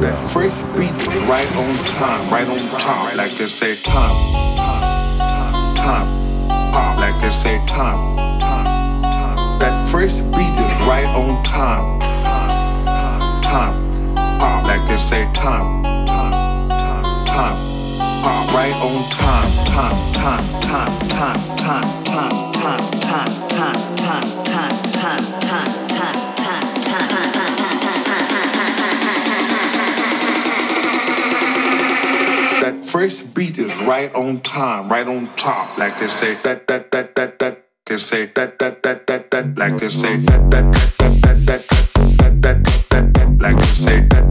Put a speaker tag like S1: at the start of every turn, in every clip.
S1: That first beat right on time, right on time, like they say time, time, time, time, like they say time, time, time. That first beat is right on time, time, time, like they say time, time, time, time, right on time, time, time, time, time, time, time, time, time, time, time, time, time. First beat is right on time, right on top. Like they say that that that that that. They say that that that that that. Like they say that that that that that that that that that. Like they say that that that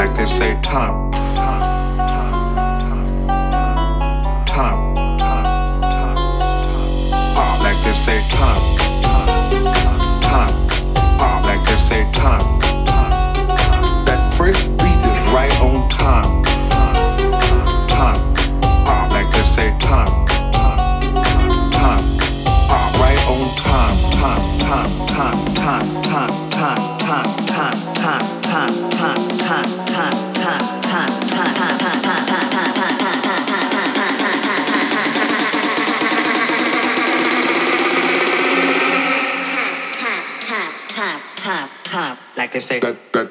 S1: like they say time, time, time, time, time, time, time, time, time. Say time. que se...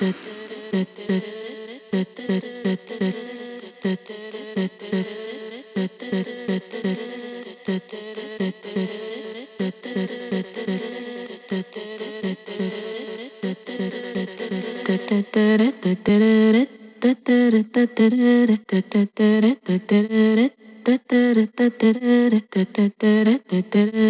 S1: da da da da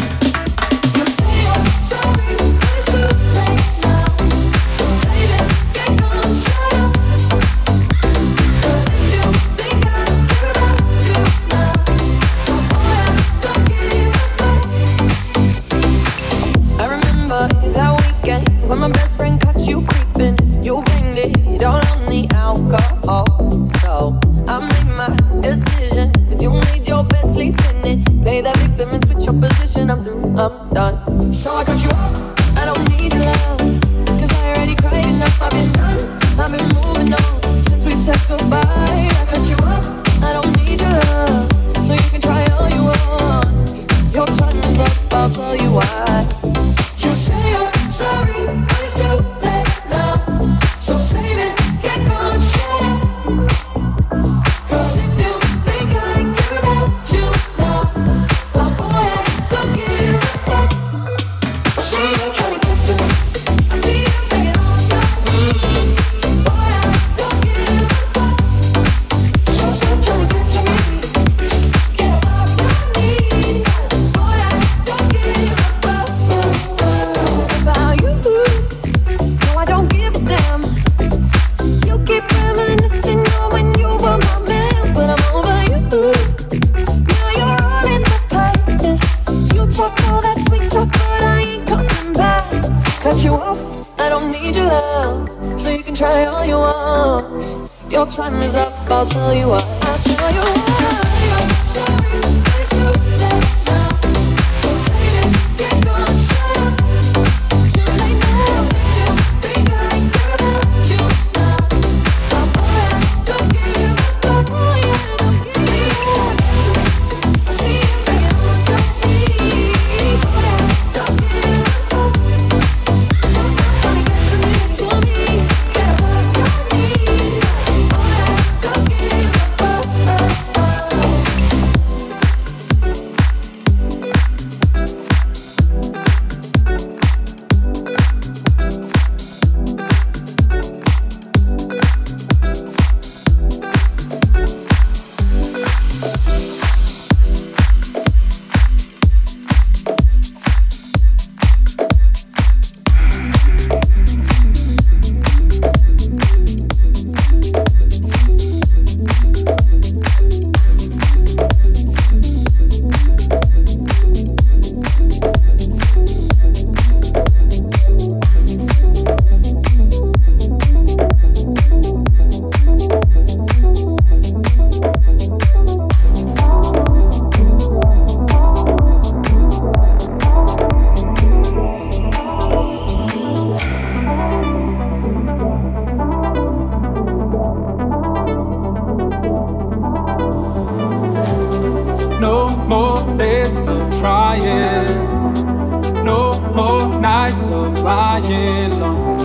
S2: of
S3: flying launch.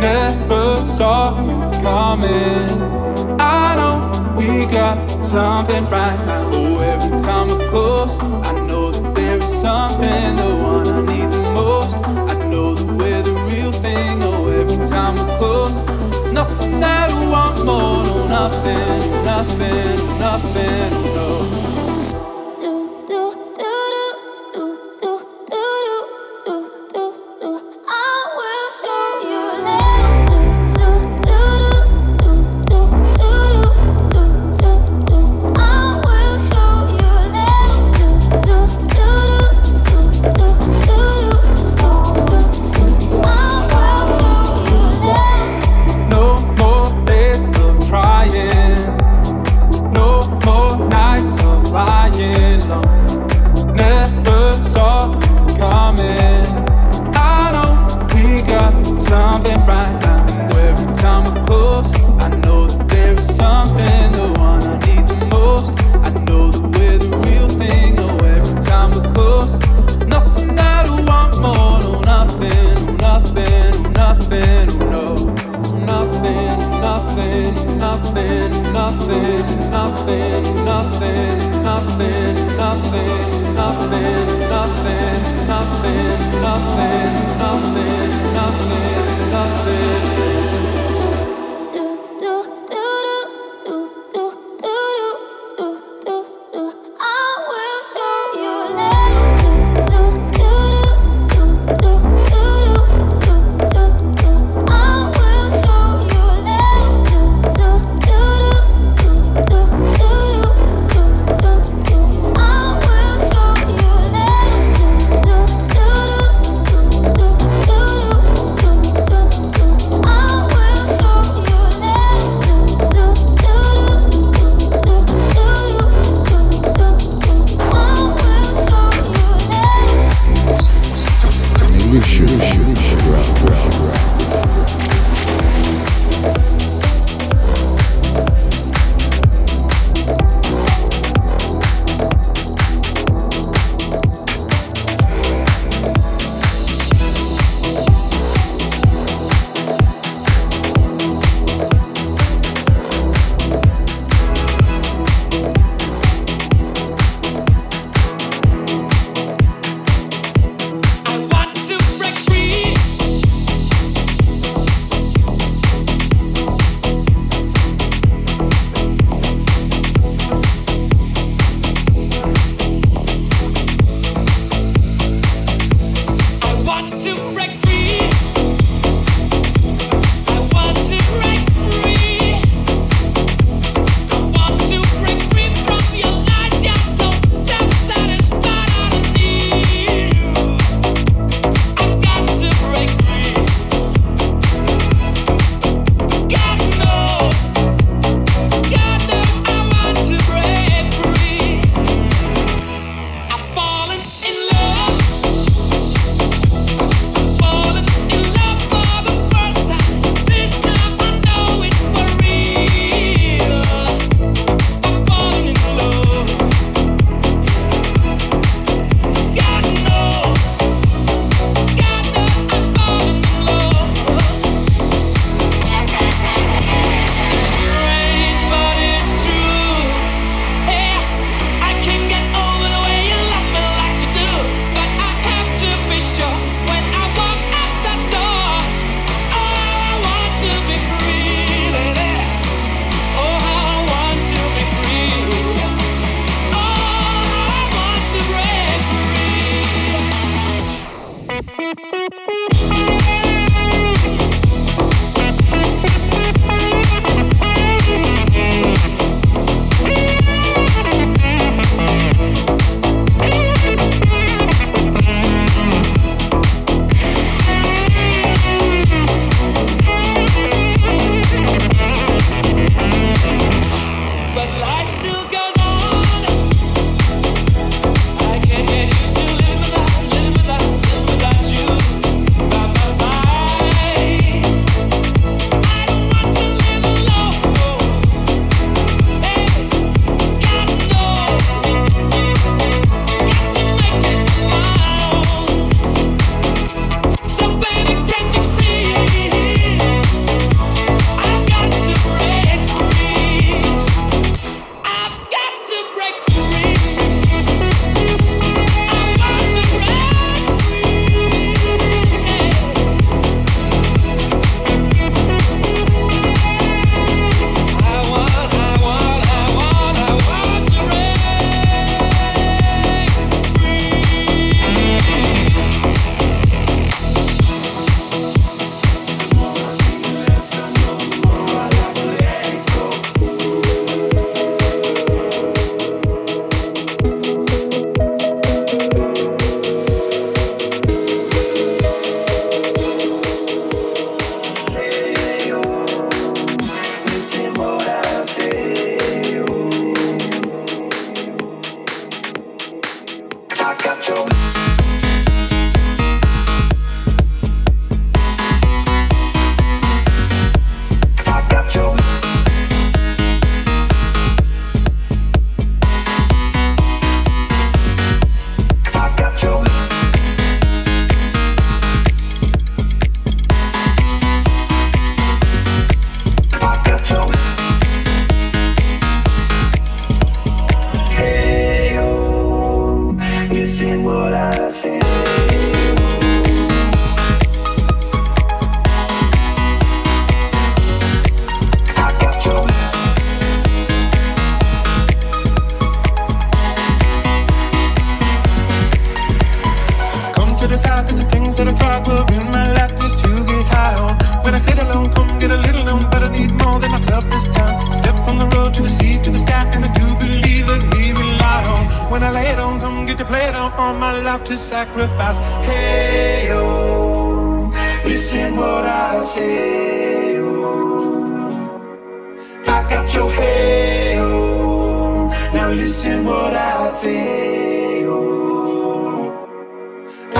S3: Never saw you coming. I know we got something right now. Oh, every time we're close, I know that there is something, the one I need the most. I know that we're the real thing. Oh, every time we're close, nothing that I want more. No, nothing, nothing, nothing.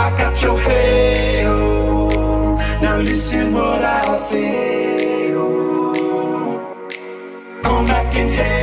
S3: I got your halo. Now listen what I say. Oh. Come back and hey.